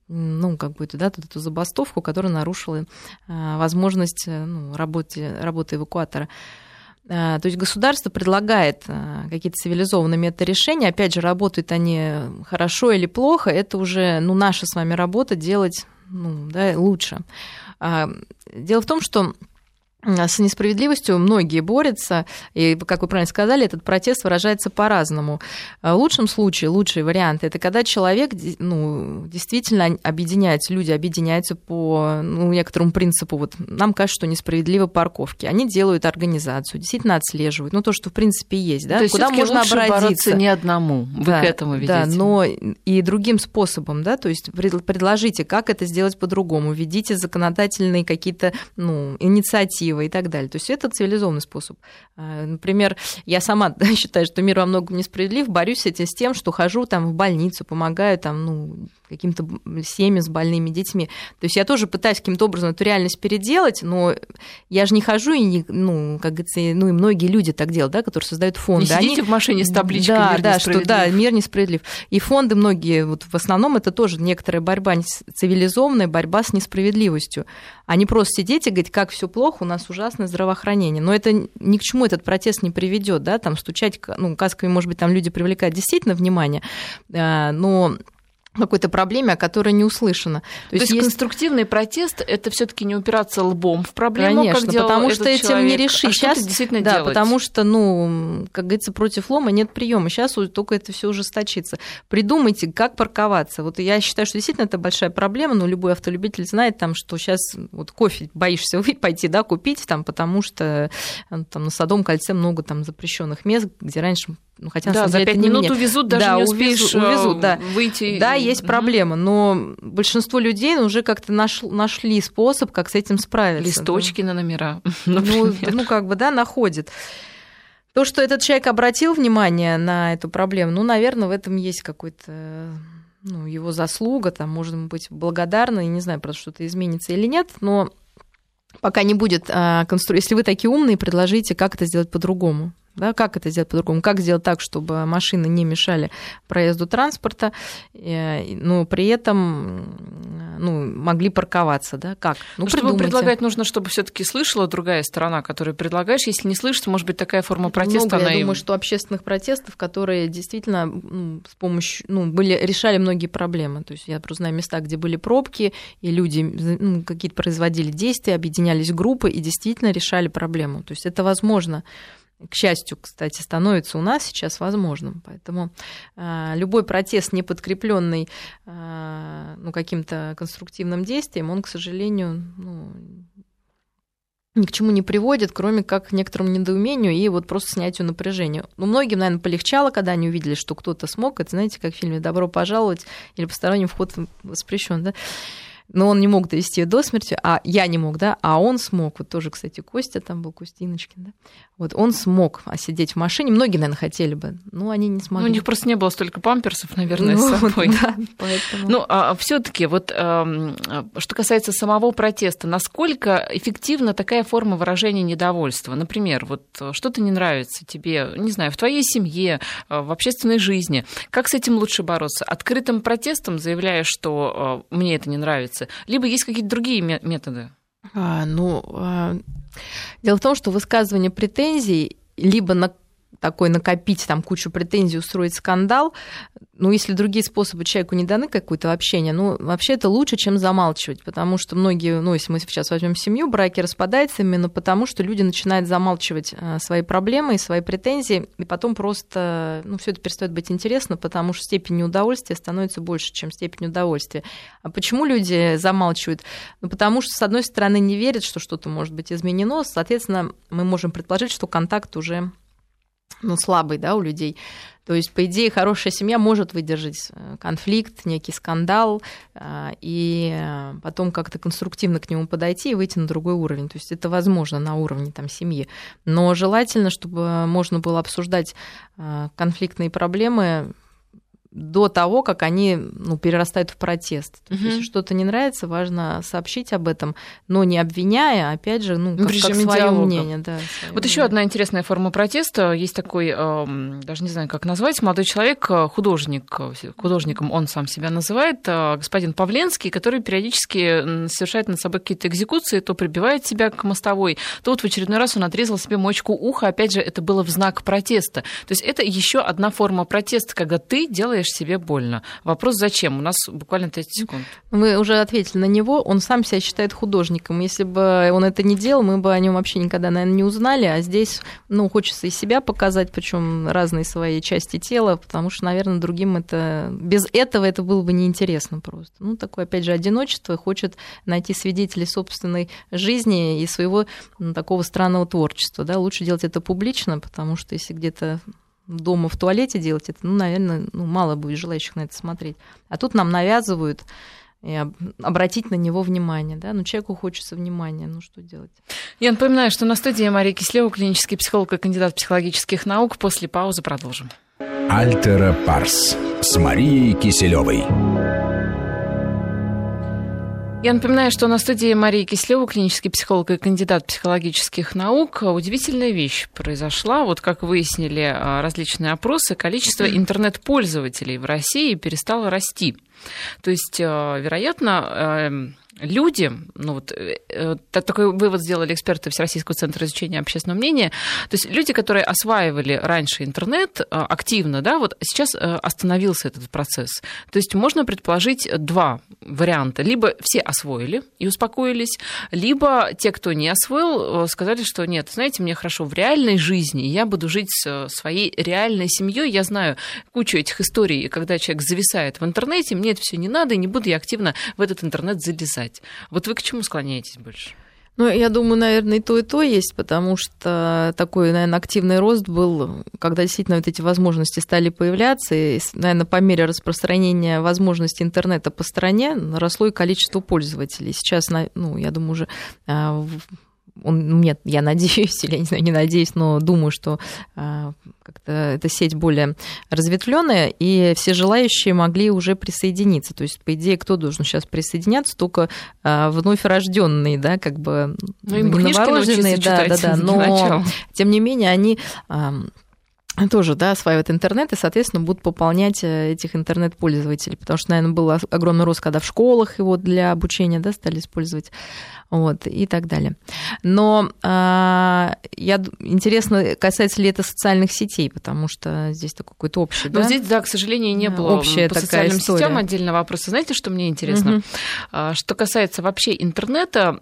ну, как бы, да, эту забастовку, которая нарушила а, возможность э, ну, работы, работы эвакуатора. А, то есть государство предлагает а, какие-то цивилизованные методы. Опять же, работают они хорошо или плохо, это уже ну, наша с вами работа делать ну, да, лучше. Дело в том, что с несправедливостью многие борются, и, как вы правильно сказали, этот протест выражается по-разному. В лучшем случае, лучший вариант – это когда человек ну, действительно объединяется, люди объединяются по ну, некоторому принципу, вот нам кажется, что несправедливо парковки. Они делают организацию, действительно отслеживают, ну, то, что в принципе есть, да, то есть куда можно лучше обратиться. не одному, вы да, к этому ведете. Да, но и другим способом, да, то есть предложите, как это сделать по-другому, введите законодательные какие-то ну, инициативы, справедливо и так далее. То есть это цивилизованный способ. А, например, я сама [laughs] считаю, что мир во многом несправедлив, борюсь с этим с тем, что хожу там в больницу, помогаю там, ну, каким-то семьям с больными детьми. То есть я тоже пытаюсь каким-то образом эту реальность переделать, но я же не хожу и не, ну, как говорится, ну и многие люди так делают, да, которые создают фонды. Не сидите Они... в машине с табличкой да, «Мир да, что да, мир несправедлив. И фонды многие, вот в основном это тоже некоторая борьба цивилизованная, борьба с несправедливостью. А не просто сидеть и говорить, как все плохо, у нас ужасное здравоохранение. Но это ни к чему этот протест не приведет, да, там стучать, ну, касками, может быть, там люди привлекают действительно внимание, а, но какой-то проблеме, о которой не услышано. То, То есть, есть конструктивный протест это все-таки не упираться лбом в проблему, Конечно, как потому что этим человек. не решить. А Сейчас действительно да, делать? потому что, ну, как говорится, против лома нет приема. Сейчас только это все ужесточится. Придумайте, как парковаться. Вот я считаю, что действительно это большая проблема, но любой автолюбитель знает, там, что сейчас вот кофе боишься [laughs] вы пойти, да, купить, там, потому что э, там на Садовом кольце много там запрещенных мест, где раньше ну, хотя да, за пять минут меня. увезут, даже да, не успеешь увезут, увезут, да. выйти. Да, есть проблема, но большинство людей уже как-то наш, нашли способ, как с этим справиться. Листочки да. на номера, [laughs] ну, ну, как бы, да, находит. То, что этот человек обратил внимание на эту проблему, ну, наверное, в этом есть какой-то ну, его заслуга, там, можно быть благодарны, я не знаю, просто что-то изменится или нет, но пока не будет а, констру... Если вы такие умные, предложите, как это сделать по-другому. Да, как это сделать по-другому? Как сделать так, чтобы машины не мешали проезду транспорта, э, но при этом ну, могли парковаться? Да? Как? Ну, чтобы предлагать, нужно, чтобы все таки слышала другая сторона, которую предлагаешь. Если не слышит, может быть, такая форма протеста. Много, она я думаю, что общественных протестов, которые действительно ну, с помощью, ну, были, решали многие проблемы. То есть я просто знаю места, где были пробки, и люди ну, какие-то производили действия, объединялись группы и действительно решали проблему. То есть это возможно к счастью, кстати, становится у нас сейчас возможным. Поэтому э, любой протест, не подкрепленный э, ну, каким-то конструктивным действием, он, к сожалению, ну, ни к чему не приводит, кроме как к некоторому недоумению и вот просто снятию напряжения. Ну, многим, наверное, полегчало, когда они увидели, что кто-то смог. Это, знаете, как в фильме «Добро пожаловать» или «Посторонним вход воспрещен», да? Но он не мог довести ее до смерти, а я не мог, да, а он смог. Вот тоже, кстати, Костя там был, Кустиночкин, да. Вот он смог сидеть в машине. Многие, наверное, хотели бы, но они не смогли. Ну, у них просто не было столько памперсов, наверное, ну, с [laughs] собой. Да, поэтому... Ну, а все таки вот э, что касается самого протеста, насколько эффективна такая форма выражения недовольства? Например, вот что-то не нравится тебе, не знаю, в твоей семье, э, в общественной жизни. Как с этим лучше бороться? Открытым протестом, заявляя, что э, мне это не нравится, либо есть какие-то другие методы? А, ну, а, дело в том, что высказывание претензий либо на такой накопить там кучу претензий, устроить скандал, ну, если другие способы человеку не даны какое-то общение, ну, вообще это лучше, чем замалчивать, потому что многие, ну, если мы сейчас возьмем семью, браки распадаются именно потому, что люди начинают замалчивать э, свои проблемы и свои претензии, и потом просто, ну, все это перестает быть интересно, потому что степень неудовольствия становится больше, чем степень удовольствия. А почему люди замалчивают? Ну, потому что, с одной стороны, не верят, что что-то может быть изменено, соответственно, мы можем предположить, что контакт уже ну, слабый, да, у людей. То есть, по идее, хорошая семья может выдержать э, конфликт, некий скандал, э, и потом как-то конструктивно к нему подойти и выйти на другой уровень. То есть это возможно на уровне там, семьи. Но желательно, чтобы можно было обсуждать э, конфликтные проблемы до того, как они ну, перерастают в протест. То есть, Если что-то не нравится, важно сообщить об этом, но не обвиняя, опять же, ну, как, как свое мнение. Да, свое вот еще одна интересная форма протеста. Есть такой, даже не знаю, как назвать, молодой человек, э, художник, э, художником он сам себя называет, э, господин Павленский, который периодически совершает над собой какие-то экзекуции, то прибивает себя к мостовой, то вот в очередной раз он отрезал себе мочку уха. Опять же, это было в знак протеста. То есть это еще одна форма протеста, когда ты делаешь делаешь себе больно. Вопрос зачем? У нас буквально 30 секунд. Мы уже ответили на него. Он сам себя считает художником. Если бы он это не делал, мы бы о нем вообще никогда, наверное, не узнали. А здесь, ну, хочется и себя показать, причем разные свои части тела, потому что, наверное, другим это... Без этого это было бы неинтересно просто. Ну, такое, опять же, одиночество. Хочет найти свидетелей собственной жизни и своего ну, такого странного творчества. Да? Лучше делать это публично, потому что если где-то дома в туалете делать это, ну, наверное, ну, мало будет желающих на это смотреть. А тут нам навязывают обратить на него внимание, да, ну, человеку хочется внимания, ну, что делать? Я напоминаю, что на студии Мария Кислева, клинический психолог и кандидат психологических наук. После паузы продолжим. Альтера Парс с Марией Киселевой. Я напоминаю, что на студии Мария Кислева, клинический психолог и кандидат психологических наук. Удивительная вещь произошла. Вот как выяснили а, различные опросы, количество интернет-пользователей в России перестало расти. То есть, а, вероятно, эм, люди, ну вот э, э, такой вывод сделали эксперты Всероссийского центра изучения общественного мнения, то есть люди, которые осваивали раньше интернет э, активно, да, вот сейчас остановился этот процесс. То есть можно предположить два варианта. Либо все освоили и успокоились, либо те, кто не освоил, сказали, что нет, знаете, мне хорошо в реальной жизни, я буду жить с своей реальной семьей, я знаю кучу этих историй, когда человек зависает в интернете, мне это все не надо, и не буду я активно в этот интернет залезать писать. Вот вы к чему склоняетесь больше? Ну, я думаю, наверное, и то, и то есть, потому что такой, наверное, активный рост был, когда действительно вот эти возможности стали появляться, и, наверное, по мере распространения возможностей интернета по стране росло и количество пользователей. Сейчас, ну, я думаю, уже а, он, нет, я надеюсь, [laughs] или я не знаю, не надеюсь, но думаю, что а, как-то эта сеть более разветвленная, и все желающие могли уже присоединиться. То есть, по идее, кто должен сейчас присоединяться? Только а, вновь рожденные, да, как бы ну, новорожденные, да, да, да. [laughs] Но тем не менее они тоже да, осваивают интернет и, соответственно, будут пополнять э, этих интернет-пользователей, потому что, наверное, был огромный рост, когда в школах его для обучения да, стали использовать вот, и так далее. Но а, я, интересно, касается ли это социальных сетей, потому что здесь такой какой-то общий, Но да? здесь, да, к сожалению, не было Общая по социальным история. сетям отдельно вопроса. Знаете, что мне интересно? Угу. Что касается вообще интернета,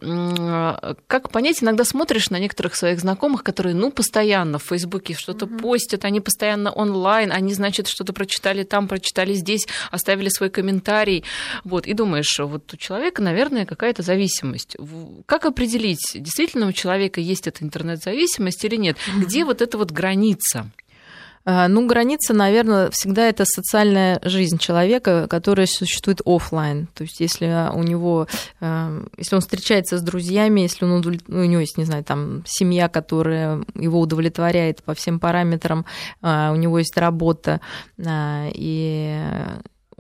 как понять, иногда смотришь на некоторых своих знакомых, которые, ну, постоянно в Фейсбуке что-то угу. постят, они постоянно онлайн, они, значит, что-то прочитали там, прочитали здесь, оставили свой комментарий, вот, и думаешь, вот у человека, наверное, какая-то зависимость как определить, действительно у человека есть эта интернет-зависимость или нет? Где вот эта вот граница? А, ну, граница, наверное, всегда это социальная жизнь человека, которая существует офлайн. То есть, если у него, а, если он встречается с друзьями, если он ну, у него есть, не знаю, там семья, которая его удовлетворяет по всем параметрам, а, у него есть работа, и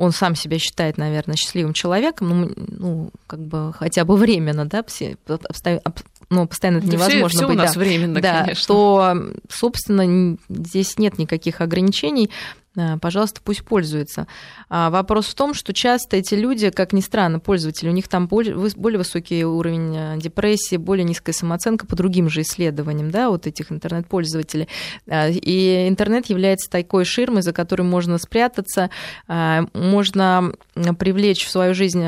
он сам себя считает, наверное, счастливым человеком, ну, ну как бы хотя бы временно, да, ну, постоянно это невозможно все, все быть. у нас да, временно, да, конечно. то, собственно, здесь нет никаких ограничений. Э, пожалуйста, пусть пользуются. А вопрос в том, что часто эти люди, как ни странно, пользователи, у них там более высокий уровень э, депрессии, более низкая самооценка по другим же исследованиям, да, вот этих интернет-пользователей. Э, и интернет является такой ширмой, за которой можно спрятаться, можно привлечь в свою жизнь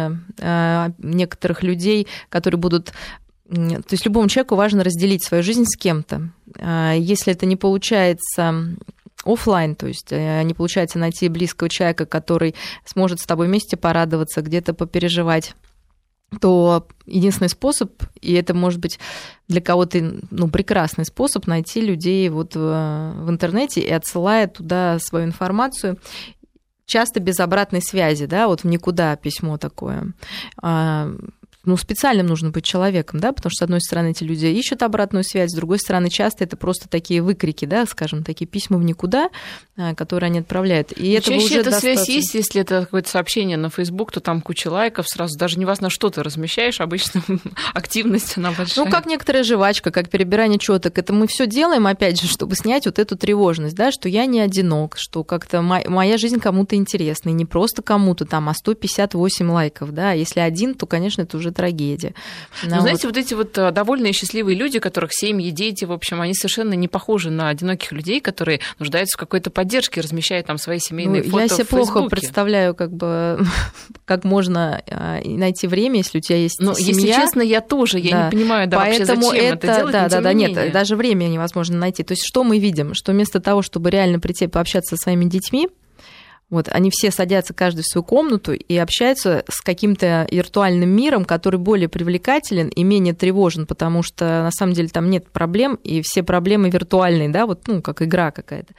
некоторых людей, которые будут то есть любому человеку важно разделить свою жизнь с кем-то. Если это не получается офлайн, то есть э, не получается найти близкого человека, который сможет с тобой вместе порадоваться, где-то попереживать то единственный способ, и это может быть для кого-то ну, прекрасный способ найти людей вот в, в интернете и отсылая туда свою информацию, часто без обратной связи, да, вот в никуда письмо такое. А, ну, специальным нужно быть человеком, да, потому что, с одной стороны, эти люди ищут обратную связь, с другой стороны, часто это просто такие выкрики, да, скажем, такие письма в никуда, а, которые они отправляют. И это уже эта достаточно... связь есть, если это какое-то сообщение на Facebook, то там куча лайков сразу, даже не важно, что ты размещаешь, обычно [laughs] активность она большая. Ну, как некоторая жвачка, как перебирание четок, это мы все делаем, опять же, чтобы снять вот эту тревожность, да, что я не одинок, что как-то моя жизнь кому-то интересна, и не просто кому-то там, а 158 лайков, да, если один, то, конечно, это уже трагедия. Ну, знаете, вот эти вот э, довольные счастливые люди, которых семьи, дети, в общем, они совершенно не похожи на одиноких людей, которые нуждаются в какой-то поддержке, размещают там свои семейные ну, фото Я себе плохо представляю, как бы, [laughs] как можно э, найти время, если у тебя есть Но, семья. если честно, я тоже, я да. не понимаю, да, Поэтому вообще, зачем это, это делать, да, да, да, нет, даже время невозможно найти. То есть что мы видим? Что вместо того, чтобы реально прийти пообщаться со своими детьми, вот, они все садятся каждый в свою комнату и общаются с каким-то виртуальным миром, который более привлекателен и менее тревожен, потому что на самом деле там нет проблем, и все проблемы виртуальные, да, вот, ну, как игра какая-то.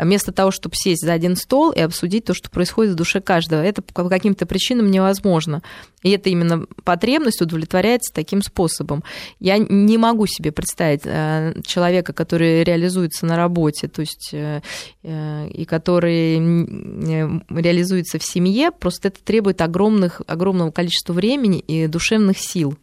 Вместо того, чтобы сесть за один стол и обсудить то, что происходит в душе каждого. Это по каким-то причинам невозможно. И это именно потребность удовлетворяется таким способом. Я не могу себе представить э, человека, который реализуется на работе, то есть э, э, и который реализуется в семье, просто это требует огромных, огромного количества времени и душевных сил.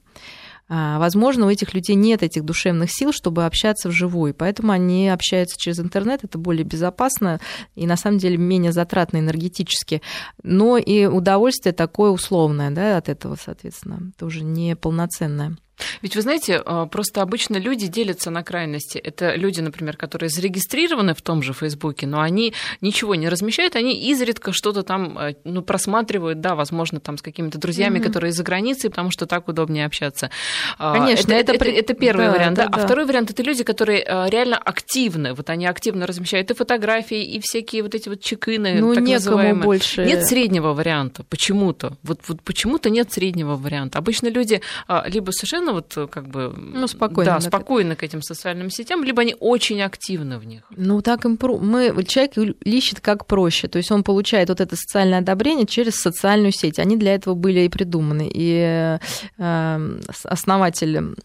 А, возможно, у этих людей нет этих душевных сил, чтобы общаться вживую, поэтому они общаются через интернет, это более безопасно и на самом деле менее затратно энергетически. Но и удовольствие такое условное да, от этого, соответственно, тоже не полноценное. Ведь вы знаете, а, просто обычно люди делятся на крайности. Это люди, например, которые зарегистрированы в том же Фейсбуке, но они ничего не размещают, они изредка что-то там а, ну, просматривают, да, возможно, там с какими-то друзьями, mm-hmm. которые за границей, потому что так удобнее общаться. А, Конечно, это, это, это, это первый да, вариант. Да, да. А второй вариант это люди, которые реально активны. Вот они активно размещают и фотографии, и всякие вот эти вот чекины. Ну, так некому называемые. больше. Нет среднего варианта. Почему-то. Вот, вот почему-то нет среднего варианта. Обычно люди либо совершенно совершенно вот э, как бы... Ну, спокойно. Да, спокойно к этим социальным сетям, либо они очень активны в них. Ну, так им... Мы... Человек ищет как проще. То есть он получает вот это социальное одобрение через социальную сеть. Они для этого были и придуманы. И э, основатель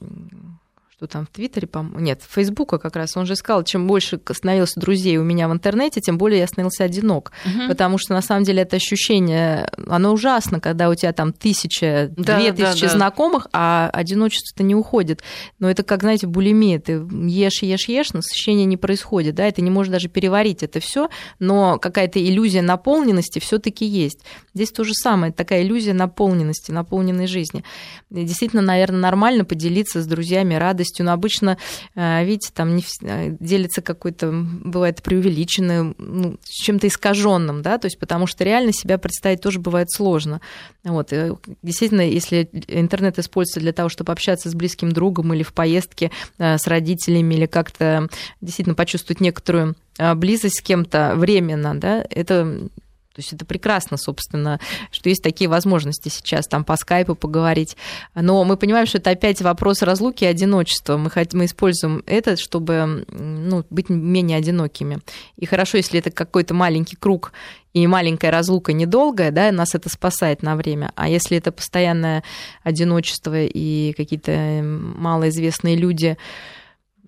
что там в Твиттере, по нет, в Фейсбука как раз, он же сказал, чем больше становилось друзей у меня в интернете, тем более я становился одинок. Угу. Потому что на самом деле это ощущение, оно ужасно, когда у тебя там тысяча, да, две тысячи да. знакомых, а одиночество-то не уходит. Но это как, знаете, булимия. Ты ешь, ешь, ешь, насыщение не происходит, да, и ты не можешь даже переварить это все, но какая-то иллюзия наполненности все таки есть. Здесь то же самое, такая иллюзия наполненности, наполненной жизни. И действительно, наверное, нормально поделиться с друзьями радостью радостью, но обычно, э, видите, там не э, делится какой-то, бывает преувеличенным, ну, чем-то искаженным, да, то есть потому что реально себя представить тоже бывает сложно. Вот. И действительно, если интернет используется для того, чтобы общаться с близким другом или в поездке э, с родителями, или как-то действительно почувствовать некоторую близость с кем-то временно, да, это то есть это прекрасно, собственно, что есть такие возможности сейчас там по скайпу поговорить. Но мы понимаем, что это опять вопрос разлуки и одиночества. Мы, хотим, мы используем это, чтобы ну, быть менее одинокими. И хорошо, если это какой-то маленький круг и маленькая разлука недолгая, да, нас это спасает на время. А если это постоянное одиночество и какие-то малоизвестные люди,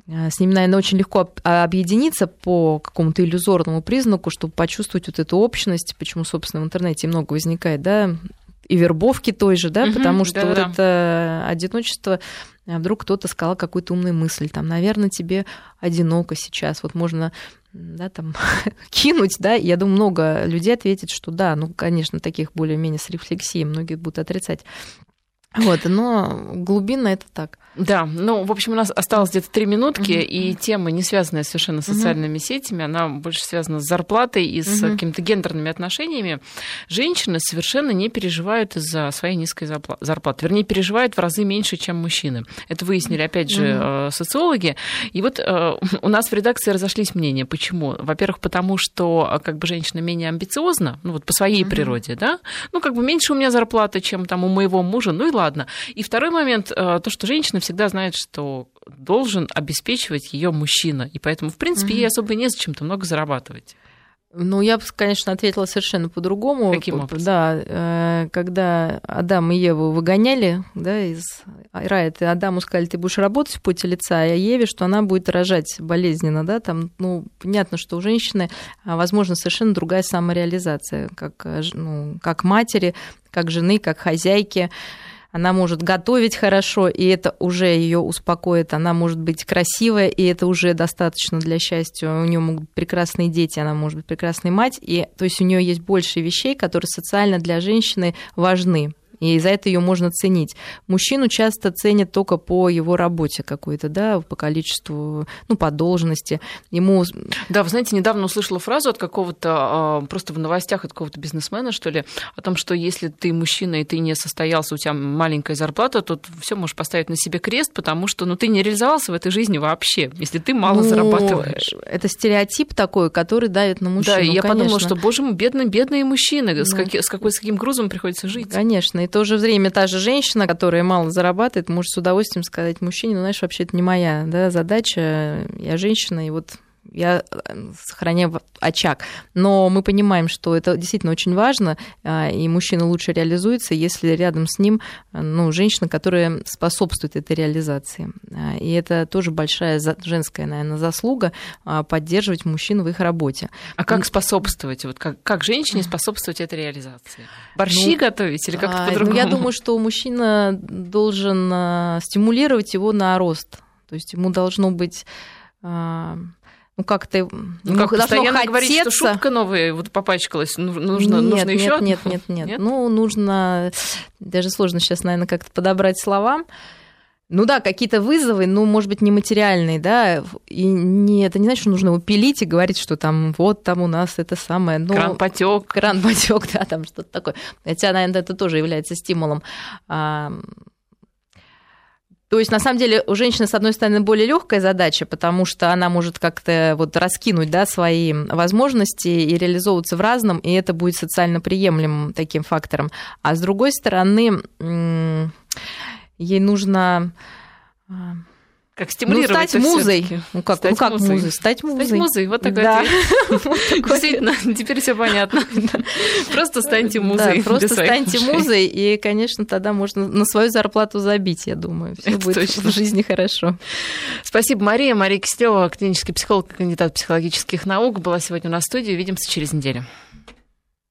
с ними, наверное, очень легко объединиться по какому-то иллюзорному признаку, чтобы почувствовать вот эту общность, почему, собственно, в интернете много возникает, да, и вербовки той же, да, угу, потому что да, вот да. это одиночество, а вдруг кто-то сказал какую-то умную мысль, там, наверное, тебе одиноко сейчас, вот можно да, там, [laughs] кинуть, да, я думаю, много людей ответит, что да, ну, конечно, таких более-менее с рефлексией, многие будут отрицать. Вот, но глубинно это так. Да, ну, в общем, у нас осталось где-то три минутки, uh-huh. и тема, не связанная совершенно с социальными uh-huh. сетями, она больше связана с зарплатой и с uh-huh. какими-то гендерными отношениями. Женщины совершенно не переживают из-за своей низкой зарплаты. Вернее, переживают в разы меньше, чем мужчины. Это выяснили, опять же, uh-huh. социологи. И вот э, [laughs] у нас в редакции разошлись мнения. Почему? Во-первых, потому что э, как бы женщина менее амбициозна, ну вот по своей uh-huh. природе, да? Ну, как бы меньше у меня зарплаты, чем там у моего мужа, ну и ладно. И второй момент, то, что женщина всегда знает, что должен обеспечивать ее мужчина. И поэтому, в принципе, угу. ей особо незачем-то много зарабатывать. Ну, я бы, конечно, ответила совершенно по-другому. Каким образом? Да, э, когда Адам и Еву выгоняли да, из рая, ты Адаму сказали, ты будешь работать в поте лица, а Еве, что она будет рожать болезненно, да, там, ну, понятно, что у женщины, а, возможно, совершенно другая самореализация, как, э, ну, как матери, как жены, как хозяйки она может готовить хорошо, и это уже ее успокоит, она может быть красивая, и это уже достаточно для счастья. У нее могут быть прекрасные дети, она может быть прекрасной мать, и то есть у нее есть больше вещей, которые социально для женщины важны и за это ее можно ценить. Мужчину часто ценят только по его работе какой-то, да, по количеству, ну, по должности. Ему... Да, вы знаете, недавно услышала фразу от какого-то, а, просто в новостях от какого-то бизнесмена, что ли, о том, что если ты мужчина и ты не состоялся, у тебя маленькая зарплата, то все можешь поставить на себе крест, потому что, ну, ты не реализовался в этой жизни вообще, если ты мало ну, зарабатываешь. Это стереотип такой, который давит на мужчину, Да, и я конечно. подумала, что, боже мой, бедные, бедные мужчины, ну. с, каким, с, какой, с каким грузом приходится жить. Конечно, и то же время та же женщина, которая мало зарабатывает, может с удовольствием сказать мужчине, ну, знаешь, вообще это не моя да, задача, я женщина, и вот я э, сохраняю очаг. Но мы понимаем, что это действительно очень важно, а, и мужчина лучше реализуется, если рядом с ним ну, женщина, которая способствует этой реализации. И это тоже большая женская, наверное, заслуга поддерживать мужчин в их работе. А как способствовать? Вот как, как женщине способствовать этой реализации? Борщи ну, готовить или как-то по-другому? Ну, я думаю, что мужчина должен стимулировать его на рост. То есть ему должно быть ну как-то ну, как постоянно хотеться... говорить, что шутка новая вот попачкалась, ну, нужно, нет, нужно нет, еще нет, нет, [laughs] нет, нет. Ну, нужно даже сложно сейчас, наверное, как-то подобрать слова. Ну да, какие-то вызовы, ну, может быть, нематериальные, да, и не, это не значит, что нужно его пилить и говорить, что там вот там у нас это самое... Ну, кран потек. Кран потек, [laughs] да, там что-то такое. Хотя, наверное, это тоже является стимулом. То есть, на самом деле, у женщины, с одной стороны, более легкая задача, потому что она может как-то вот раскинуть да, свои возможности и реализовываться в разном, и это будет социально приемлемым таким фактором. А с другой стороны, ей нужно а, как стимулировать ну, стать музой. Ну как, стать ну, как музой. музой? Стать музой. Стать музой, вот такой да. [laughs] Действительно, теперь все понятно. Просто станьте музой. Да, просто станьте музой, и, конечно, тогда можно на свою зарплату забить, я думаю. Все будет точно. в жизни хорошо. Спасибо, Мария. Мария Кистева, клинический психолог, кандидат психологических наук, была сегодня у нас в студии. Увидимся через неделю.